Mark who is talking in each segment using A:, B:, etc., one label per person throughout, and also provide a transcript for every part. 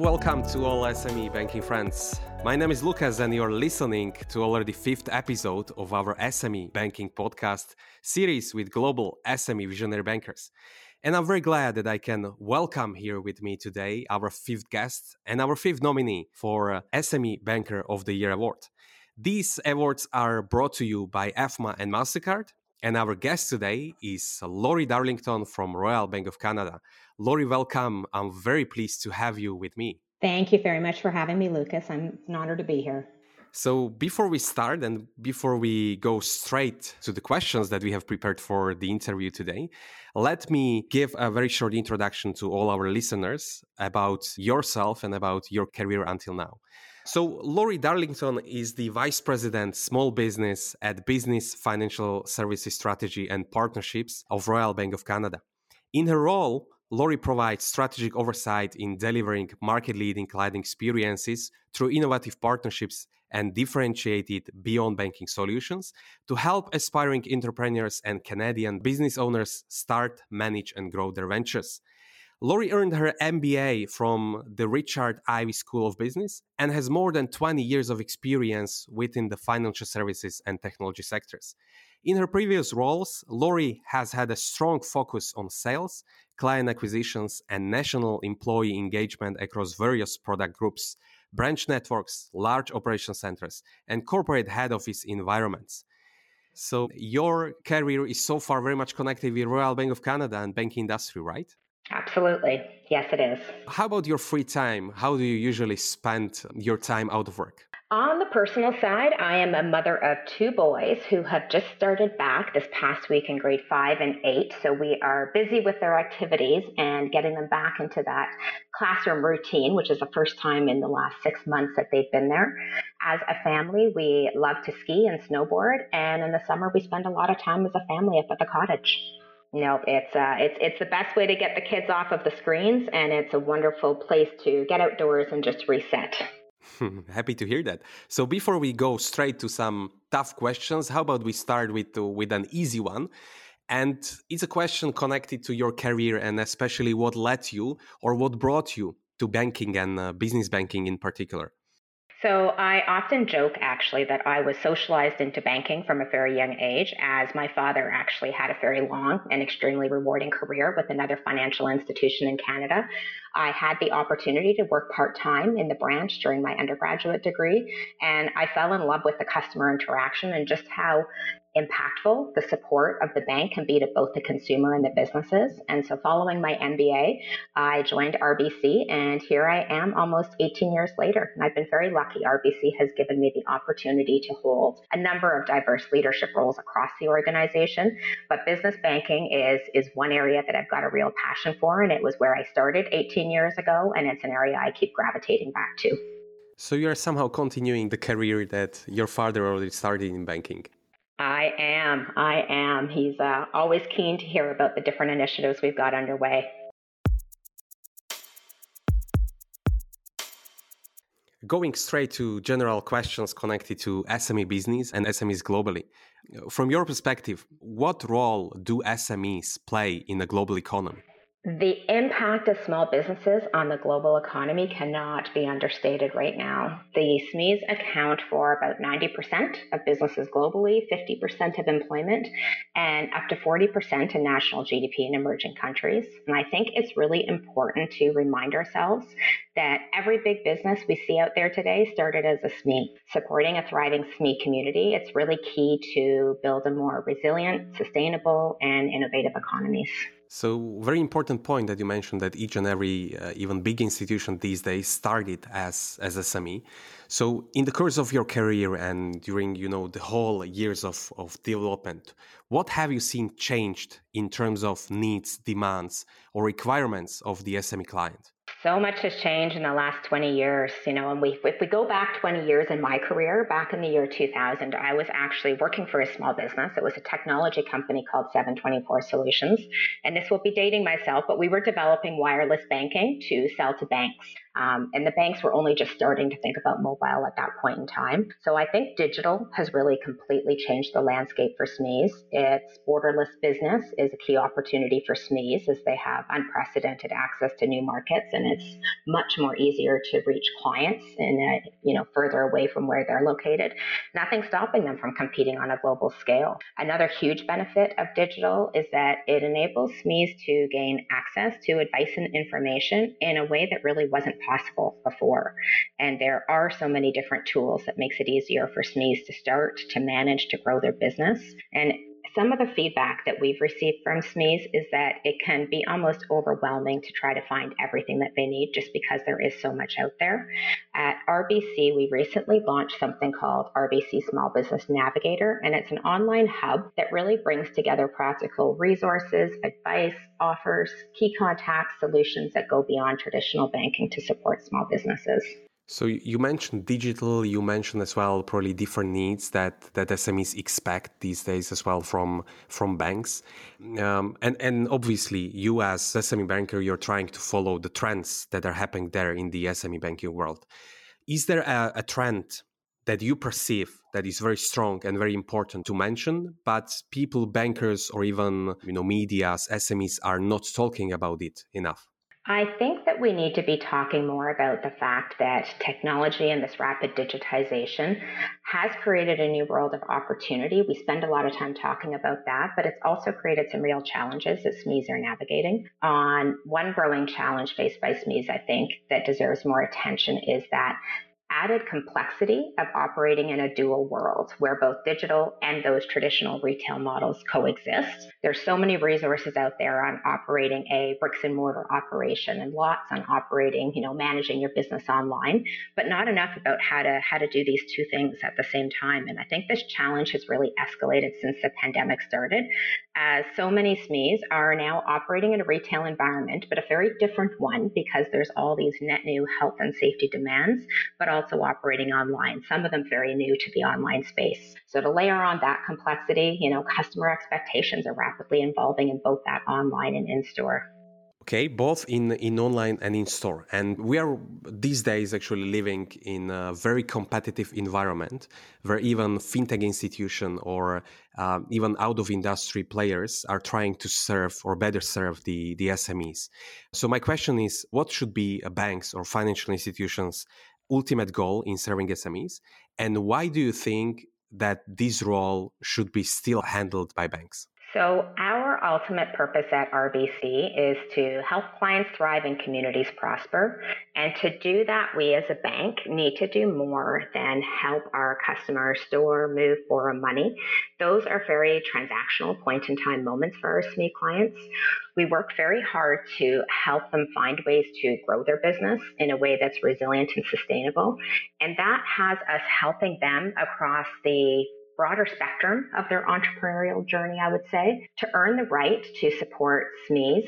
A: welcome to all SME banking friends. My name is Lucas, and you're listening to already fifth episode of our SME banking podcast series with global SME visionary bankers. And I'm very glad that I can welcome here with me today our fifth guest and our fifth nominee for uh, SME Banker of the Year award. These awards are brought to you by EFMA and MasterCard. And our guest today is Lori Darlington from Royal Bank of Canada. Lori, welcome. I'm very pleased to have you with me.
B: Thank you very much for having me, Lucas. I'm an honor to be here.
A: So, before we start and before we go straight to the questions that we have prepared for the interview today, let me give a very short introduction to all our listeners about yourself and about your career until now. So, Lori Darlington is the Vice President Small Business at Business Financial Services Strategy and Partnerships of Royal Bank of Canada. In her role, Lori provides strategic oversight in delivering market leading client experiences through innovative partnerships and differentiated beyond banking solutions to help aspiring entrepreneurs and Canadian business owners start, manage, and grow their ventures. Lori earned her MBA from the Richard Ivey School of Business and has more than 20 years of experience within the financial services and technology sectors. In her previous roles, Lori has had a strong focus on sales, client acquisitions, and national employee engagement across various product groups, branch networks, large operation centers, and corporate head office environments. So, your career is so far very much connected with Royal Bank of Canada and banking industry, right?
B: Absolutely. Yes, it is.
A: How about your free time? How do you usually spend your time out of work?
B: On the personal side, I am a mother of two boys who have just started back this past week in grade five and eight. So we are busy with their activities and getting them back into that classroom routine, which is the first time in the last six months that they've been there. As a family, we love to ski and snowboard. And in the summer, we spend a lot of time as a family up at the cottage. No, it's uh, it's it's the best way to get the kids off of the screens, and it's a wonderful place to get outdoors and just reset.
A: Happy to hear that. So before we go straight to some tough questions, how about we start with uh, with an easy one? And it's a question connected to your career and especially what led you or what brought you to banking and uh, business banking in particular.
B: So I often joke actually that I was socialized into banking from a very young age, as my father actually had a very long and extremely rewarding career with another financial institution in Canada. I had the opportunity to work part time in the branch during my undergraduate degree, and I fell in love with the customer interaction and just how impactful the support of the bank can be to both the consumer and the businesses. And so, following my MBA, I joined RBC, and here I am almost 18 years later. And I've been very lucky. RBC has given me the opportunity to hold a number of diverse leadership roles across the organization. But business banking is, is one area that I've got a real passion for, and it was where I started 18 years ago, and it's an area I keep gravitating back to.
A: So, you're somehow continuing the career that your father already started in banking.
B: I am. I am. He's uh, always keen to hear about the different initiatives we've got underway.
A: Going straight to general questions connected to SME business and SMEs globally. From your perspective, what role do SMEs play in the global economy?
B: The impact of small businesses on the global economy cannot be understated right now. The SMEs account for about 90% of businesses globally, 50% of employment, and up to 40% in national GDP in emerging countries. And I think it's really important to remind ourselves that every big business we see out there today started as a SME. Supporting a thriving SME community, it's really key to build a more resilient, sustainable, and innovative economies.
A: So, very important point that you mentioned that each and every, uh, even big institution these days, started as as SME. So, in the course of your career and during you know the whole years of of development, what have you seen changed in terms of needs, demands, or requirements of the SME client?
B: So much has changed in the last 20 years. You know, and we, if we go back 20 years in my career, back in the year 2000, I was actually working for a small business. It was a technology company called 724 Solutions. And this will be dating myself, but we were developing wireless banking to sell to banks. Um, and the banks were only just starting to think about mobile at that point in time. So I think digital has really completely changed the landscape for SMEs. Its borderless business is a key opportunity for SMEs as they have unprecedented access to new markets and it's much more easier to reach clients in a, you know, further away from where they're located. Nothing stopping them from competing on a global scale. Another huge benefit of digital is that it enables SMEs to gain access to advice and information in a way that really wasn't possible before. And there are so many different tools that makes it easier for SMEs to start, to manage, to grow their business. And some of the feedback that we've received from SMEs is that it can be almost overwhelming to try to find everything that they need just because there is so much out there. At RBC, we recently launched something called RBC Small Business Navigator, and it's an online hub that really brings together practical resources, advice, offers, key contacts, solutions that go beyond traditional banking to support small businesses.
A: So you mentioned digital. You mentioned as well probably different needs that that SMEs expect these days as well from from banks, um, and and obviously you as SME banker you're trying to follow the trends that are happening there in the SME banking world. Is there a, a trend that you perceive that is very strong and very important to mention, but people, bankers, or even you know media's SMEs are not talking about it enough?
B: I think that we need to be talking more about the fact that technology and this rapid digitization has created a new world of opportunity. We spend a lot of time talking about that, but it's also created some real challenges that SMEs are navigating. On one growing challenge faced by SMEs, I think, that deserves more attention is that added complexity of operating in a dual world where both digital and those traditional retail models coexist. There's so many resources out there on operating a bricks and mortar operation and lots on operating, you know, managing your business online, but not enough about how to how to do these two things at the same time. And I think this challenge has really escalated since the pandemic started as so many SMEs are now operating in a retail environment, but a very different one because there's all these net new health and safety demands, but also operating online, some of them very new to the online space. So to layer on that complexity, you know, customer expectations are rapidly evolving in both that online and in store
A: okay both in in online and in store and we are these days actually living in a very competitive environment where even fintech institution or uh, even out of industry players are trying to serve or better serve the the smes so my question is what should be bank's or financial institutions ultimate goal in serving smes and why do you think that this role should be still handled by banks?
B: So, ultimate purpose at RBC is to help clients thrive and communities prosper. And to do that, we as a bank need to do more than help our customers store, move, borrow money. Those are very transactional point in time moments for our SME clients. We work very hard to help them find ways to grow their business in a way that's resilient and sustainable. And that has us helping them across the broader spectrum of their entrepreneurial journey, I would say, to earn the right to support SMEs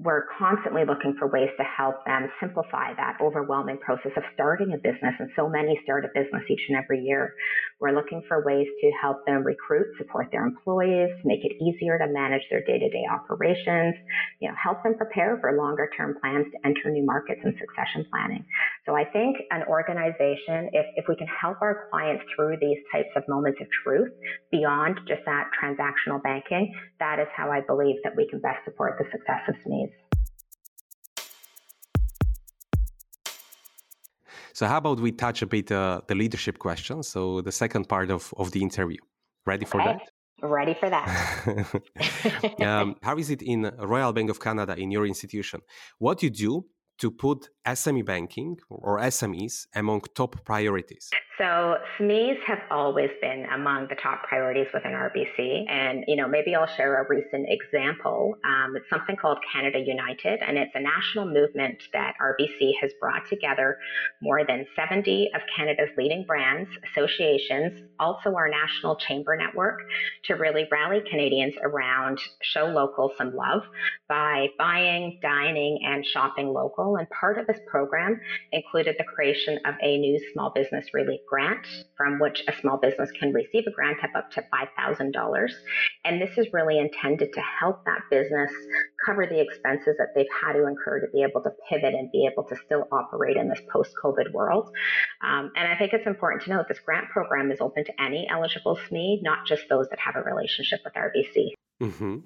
B: we're constantly looking for ways to help them simplify that overwhelming process of starting a business. And so many start a business each and every year. We're looking for ways to help them recruit, support their employees, make it easier to manage their day-to-day operations, you know, help them prepare for longer term plans to enter new markets and succession planning. So I think an organization, if, if we can help our clients through these types of moments of truth beyond just that transactional banking, that is how I believe that we can best support the success of SMEs.
A: So how about we touch a bit uh, the leadership question? So the second part of, of the interview. Ready for okay. that?
B: Ready for that.
A: um, how is it in Royal Bank of Canada in your institution? What you do to put SME banking or SMEs among top priorities?
B: So SMEs have always been among the top priorities within RBC. And, you know, maybe I'll share a recent example. Um, it's something called Canada United, and it's a national movement that RBC has brought together more than 70 of Canada's leading brands, associations, also our national chamber network to really rally Canadians around show local some love by buying, dining, and shopping local. And part of this program included the creation of a new small business relief grant from which a small business can receive a grant of up to $5,000. And this is really intended to help that business cover the expenses that they've had to incur to be able to pivot and be able to still operate in this post COVID world. Um, and I think it's important to note this grant program is open to any eligible SME, not just those that have a relationship with RBC.
A: Mm-hmm.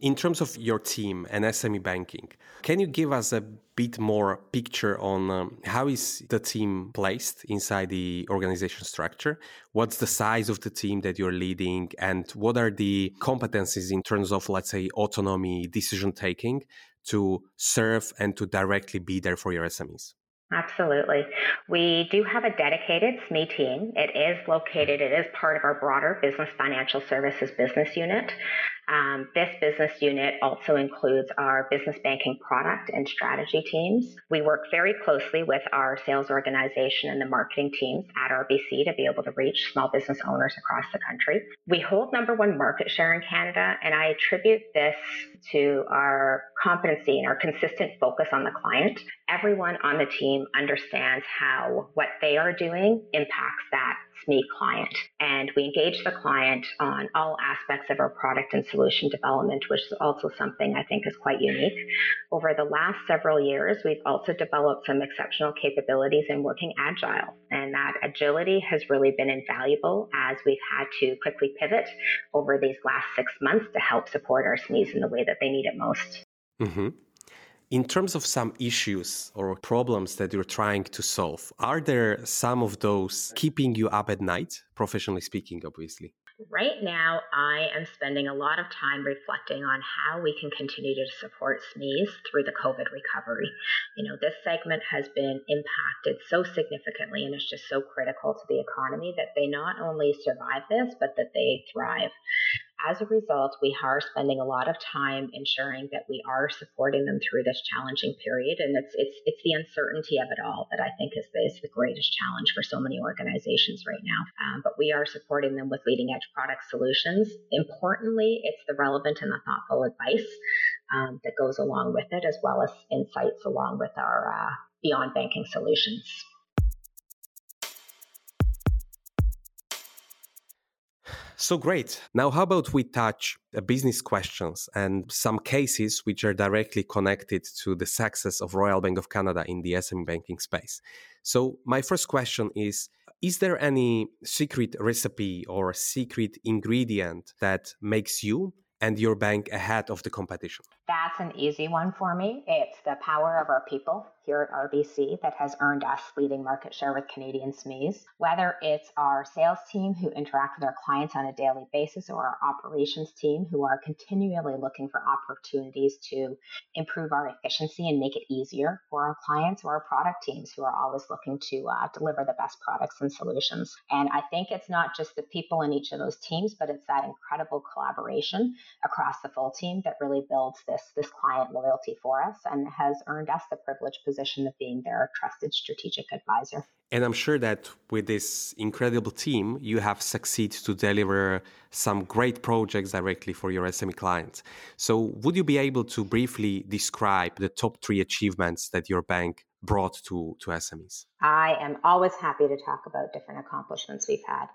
A: In terms of your team and SME banking, can you give us a bit more picture on um, how is the team placed inside the organization structure? What's the size of the team that you're leading, and what are the competencies in terms of, let's say, autonomy, decision taking to serve and to directly be there for your SMEs?
B: Absolutely. We do have a dedicated SME team. It is located, it is part of our broader business financial services business unit. Um, this business unit also includes our business banking product and strategy teams. We work very closely with our sales organization and the marketing teams at RBC to be able to reach small business owners across the country. We hold number one market share in Canada, and I attribute this to our competency and our consistent focus on the client. Everyone on the team understands how what they are doing impacts that SME client. And we engage the client on all aspects of our product and solution development, which is also something I think is quite unique. Over the last several years, we've also developed some exceptional capabilities in working agile. And that agility has really been invaluable as we've had to quickly pivot over these last six months to help support our SMEs in the way that they need it most.
A: Mm-hmm. In terms of some issues or problems that you're trying to solve, are there some of those keeping you up at night, professionally speaking, obviously?
B: Right now, I am spending a lot of time reflecting on how we can continue to support SMEs through the COVID recovery. You know, this segment has been impacted so significantly and it's just so critical to the economy that they not only survive this, but that they thrive. As a result, we are spending a lot of time ensuring that we are supporting them through this challenging period. And it's it's it's the uncertainty of it all that I think is the, is the greatest challenge for so many organizations right now. Um, but we are supporting them with leading edge product solutions. Importantly, it's the relevant and the thoughtful advice um, that goes along with it, as well as insights along with our uh, beyond banking solutions.
A: So great. Now, how about we touch uh, business questions and some cases which are directly connected to the success of Royal Bank of Canada in the SME banking space? So, my first question is Is there any secret recipe or secret ingredient that makes you and your bank ahead of the competition?
B: That's an easy one for me. It's the power of our people here at RBC that has earned us leading market share with Canadian SMEs. Whether it's our sales team who interact with our clients on a daily basis or our operations team who are continually looking for opportunities to improve our efficiency and make it easier for our clients or our product teams who are always looking to uh, deliver the best products and solutions. And I think it's not just the people in each of those teams, but it's that incredible collaboration across the full team that really builds this this client loyalty for us and has earned us the privileged position of being their trusted strategic advisor.
A: And I'm sure that with this incredible team, you have succeeded to deliver some great projects directly for your SME clients. So, would you be able to briefly describe the top three achievements that your bank brought to, to SMEs?
B: I am always happy to talk about different accomplishments we've had.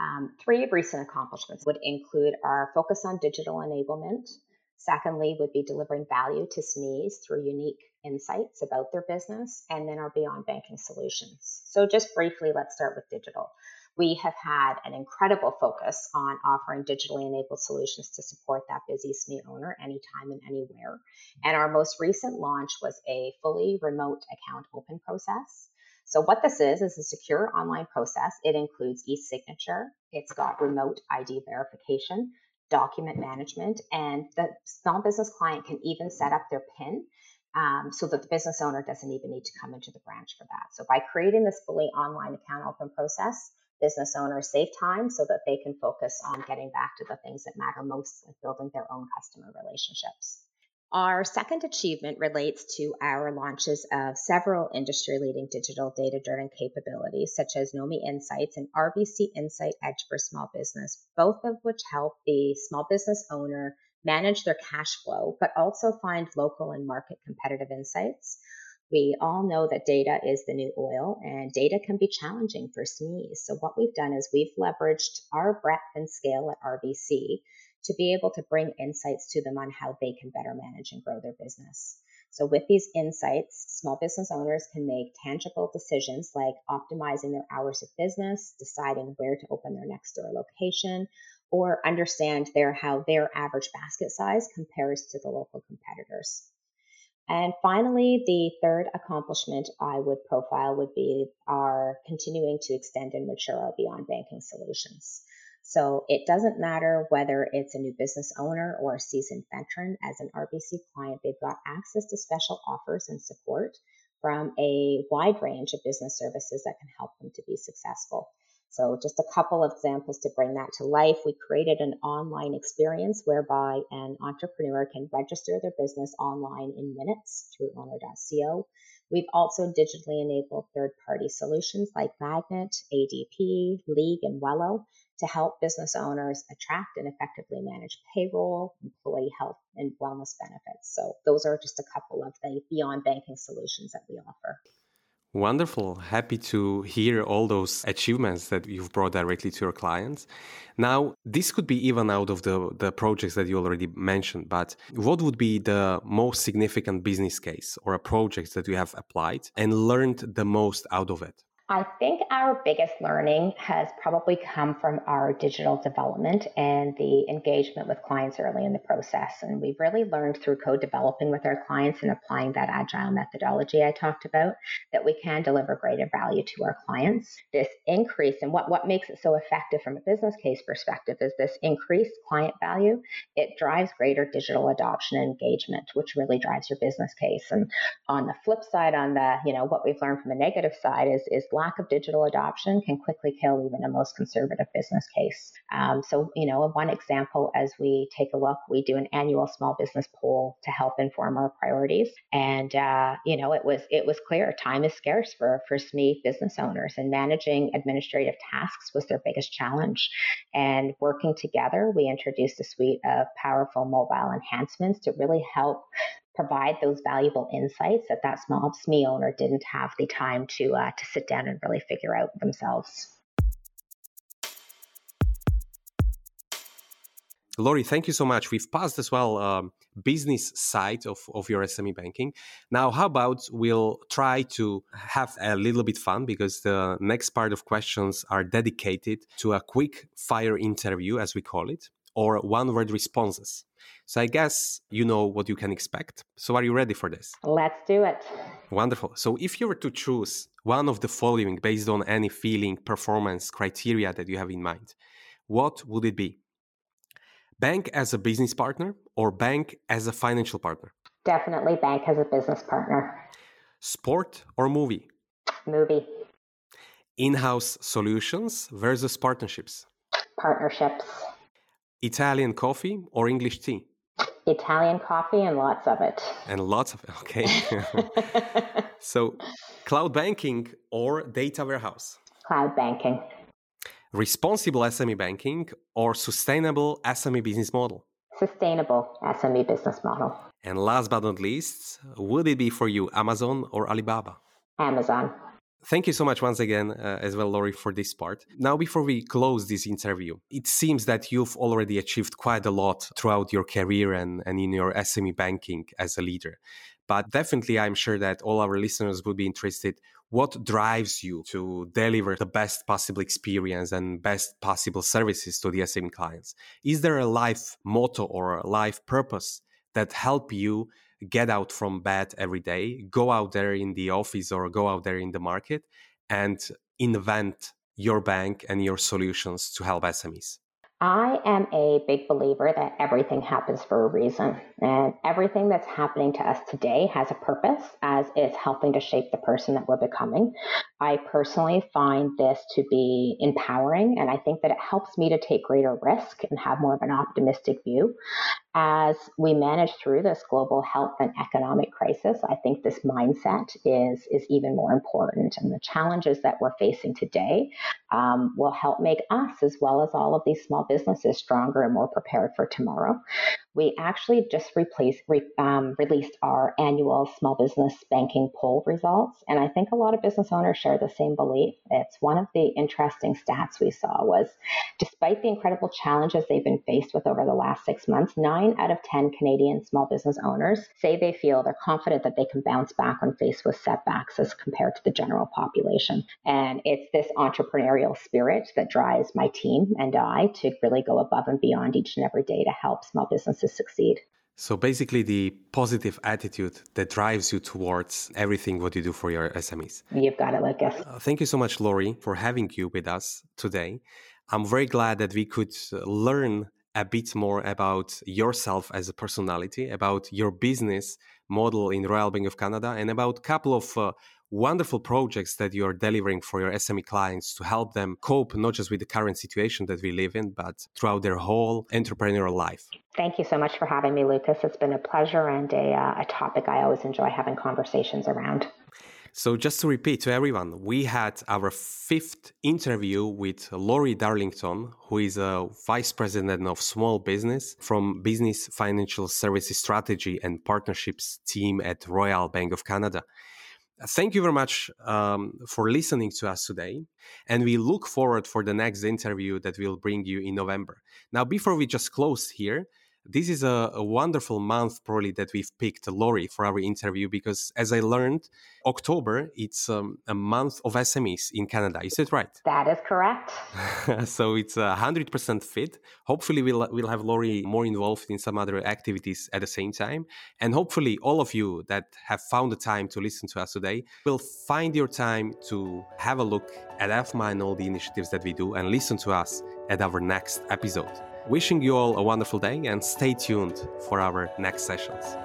B: Um, three recent accomplishments would include our focus on digital enablement, Secondly, would be delivering value to SMEs through unique insights about their business, and then our beyond banking solutions. So, just briefly, let's start with digital. We have had an incredible focus on offering digitally enabled solutions to support that busy SME owner anytime and anywhere. And our most recent launch was a fully remote account open process. So what this is is a secure online process. It includes e-signature. It's got remote ID verification, document management, and the small business client can even set up their PIN um, so that the business owner doesn't even need to come into the branch for that. So by creating this fully online account open process, business owners save time so that they can focus on getting back to the things that matter most, like building their own customer relationships. Our second achievement relates to our launches of several industry leading digital data driven capabilities, such as Nomi Insights and RBC Insight Edge for Small Business, both of which help the small business owner manage their cash flow, but also find local and market competitive insights. We all know that data is the new oil and data can be challenging for SMEs. So what we've done is we've leveraged our breadth and scale at RBC to be able to bring insights to them on how they can better manage and grow their business. So, with these insights, small business owners can make tangible decisions like optimizing their hours of business, deciding where to open their next door location, or understand their how their average basket size compares to the local competitors. And finally, the third accomplishment I would profile would be our continuing to extend and mature our beyond banking solutions. So it doesn't matter whether it's a new business owner or a seasoned veteran. As an RBC client, they've got access to special offers and support from a wide range of business services that can help them to be successful. So, just a couple of examples to bring that to life. We created an online experience whereby an entrepreneur can register their business online in minutes through ownr.co. We've also digitally enabled third party solutions like Magnet, ADP, League, and Wello to help business owners attract and effectively manage payroll, employee health, and wellness benefits. So, those are just a couple of the beyond banking solutions that we offer.
A: Wonderful. Happy to hear all those achievements that you've brought directly to your clients. Now, this could be even out of the, the projects that you already mentioned, but what would be the most significant business case or a project that you have applied and learned the most out of it?
B: I think our biggest learning has probably come from our digital development and the engagement with clients early in the process. And we've really learned through co developing with our clients and applying that agile methodology I talked about that we can deliver greater value to our clients. This increase and what, what makes it so effective from a business case perspective is this increased client value. It drives greater digital adoption and engagement, which really drives your business case. And on the flip side, on the, you know, what we've learned from the negative side is, is lack of digital adoption can quickly kill even a most conservative business case. Um, so, you know, one example as we take a look, we do an annual small business poll to help inform our priorities, and uh, you know, it was it was clear time is scarce for for SME business owners, and managing administrative tasks was their biggest challenge. And working together, we introduced a suite of powerful mobile enhancements to really help provide those valuable insights that that small SME owner didn't have the time to uh, to sit down and really figure out themselves.
A: Lori, thank you so much. We've passed as well um, business side of, of your SME banking. Now, how about we'll try to have a little bit fun because the next part of questions are dedicated to a quick fire interview, as we call it, or one word responses. So I guess you know what you can expect. So are you ready for this?
B: Let's do it.
A: Wonderful. So if you were to choose one of the following based on any feeling, performance criteria that you have in mind, what would it be? Bank as a business partner or bank as a financial partner?
B: Definitely bank as a business partner.
A: Sport or movie?
B: Movie.
A: In house solutions versus partnerships?
B: Partnerships.
A: Italian coffee or English tea?
B: Italian coffee and lots of it.
A: And lots of it, okay. so, cloud banking or data warehouse?
B: Cloud banking.
A: Responsible SME banking or sustainable SME business model?
B: Sustainable SME business model.
A: And last but not least, would it be for you Amazon or Alibaba?
B: Amazon.
A: Thank you so much once again, uh, as well, Lori, for this part. Now, before we close this interview, it seems that you've already achieved quite a lot throughout your career and, and in your SME banking as a leader. But definitely, I'm sure that all our listeners would be interested. What drives you to deliver the best possible experience and best possible services to the SME clients? Is there a life motto or a life purpose that help you get out from bed every day, go out there in the office or go out there in the market and invent your bank and your solutions to help SMEs?
B: I am a big believer that everything happens for a reason. And everything that's happening to us today has a purpose as it's helping to shape the person that we're becoming. I personally find this to be empowering, and I think that it helps me to take greater risk and have more of an optimistic view. As we manage through this global health and economic crisis, I think this mindset is, is even more important. And the challenges that we're facing today um, will help make us, as well as all of these small businesses, stronger and more prepared for tomorrow. We actually just replaced, re, um, released our annual small business banking poll results. And I think a lot of business owners share the same belief. It's one of the interesting stats we saw was despite the incredible challenges they've been faced with over the last six months, nine out of 10 Canadian small business owners say they feel they're confident that they can bounce back when faced with setbacks as compared to the general population. And it's this entrepreneurial spirit that drives my team and I to really go above and beyond each and every day to help small businesses succeed.
A: So basically, the positive attitude that drives you towards everything what you do for your SMEs.
B: You've got it, Lucas.
A: Uh, thank you so much, Lori, for having you with us today. I'm very glad that we could learn a bit more about yourself as a personality, about your business model in Royal Bank of Canada, and about a couple of uh, wonderful projects that you're delivering for your SME clients to help them cope not just with the current situation that we live in, but throughout their whole entrepreneurial life.
B: Thank you so much for having me, Lucas. It's been a pleasure and a, uh, a topic I always enjoy having conversations around.
A: So, just to repeat to everyone, we had our fifth interview with Lori Darlington, who is a vice president of small business from Business Financial Services Strategy and Partnerships team at Royal Bank of Canada. Thank you very much um, for listening to us today. And we look forward for the next interview that we'll bring you in November. Now, before we just close here, this is a, a, wonderful month probably that we've picked Lori for our interview because as I learned, October it's um, a month of SMEs in Canada. Is it right?
B: That is correct.
A: so it's a hundred percent fit. Hopefully we'll we'll have Lori more involved in some other activities at the same time, and hopefully all of you that have found the time to listen to us today will find your time to have a look at EFMA and all the initiatives that we do and listen to us at our next episode. Wishing you all a wonderful day and stay tuned for our next sessions.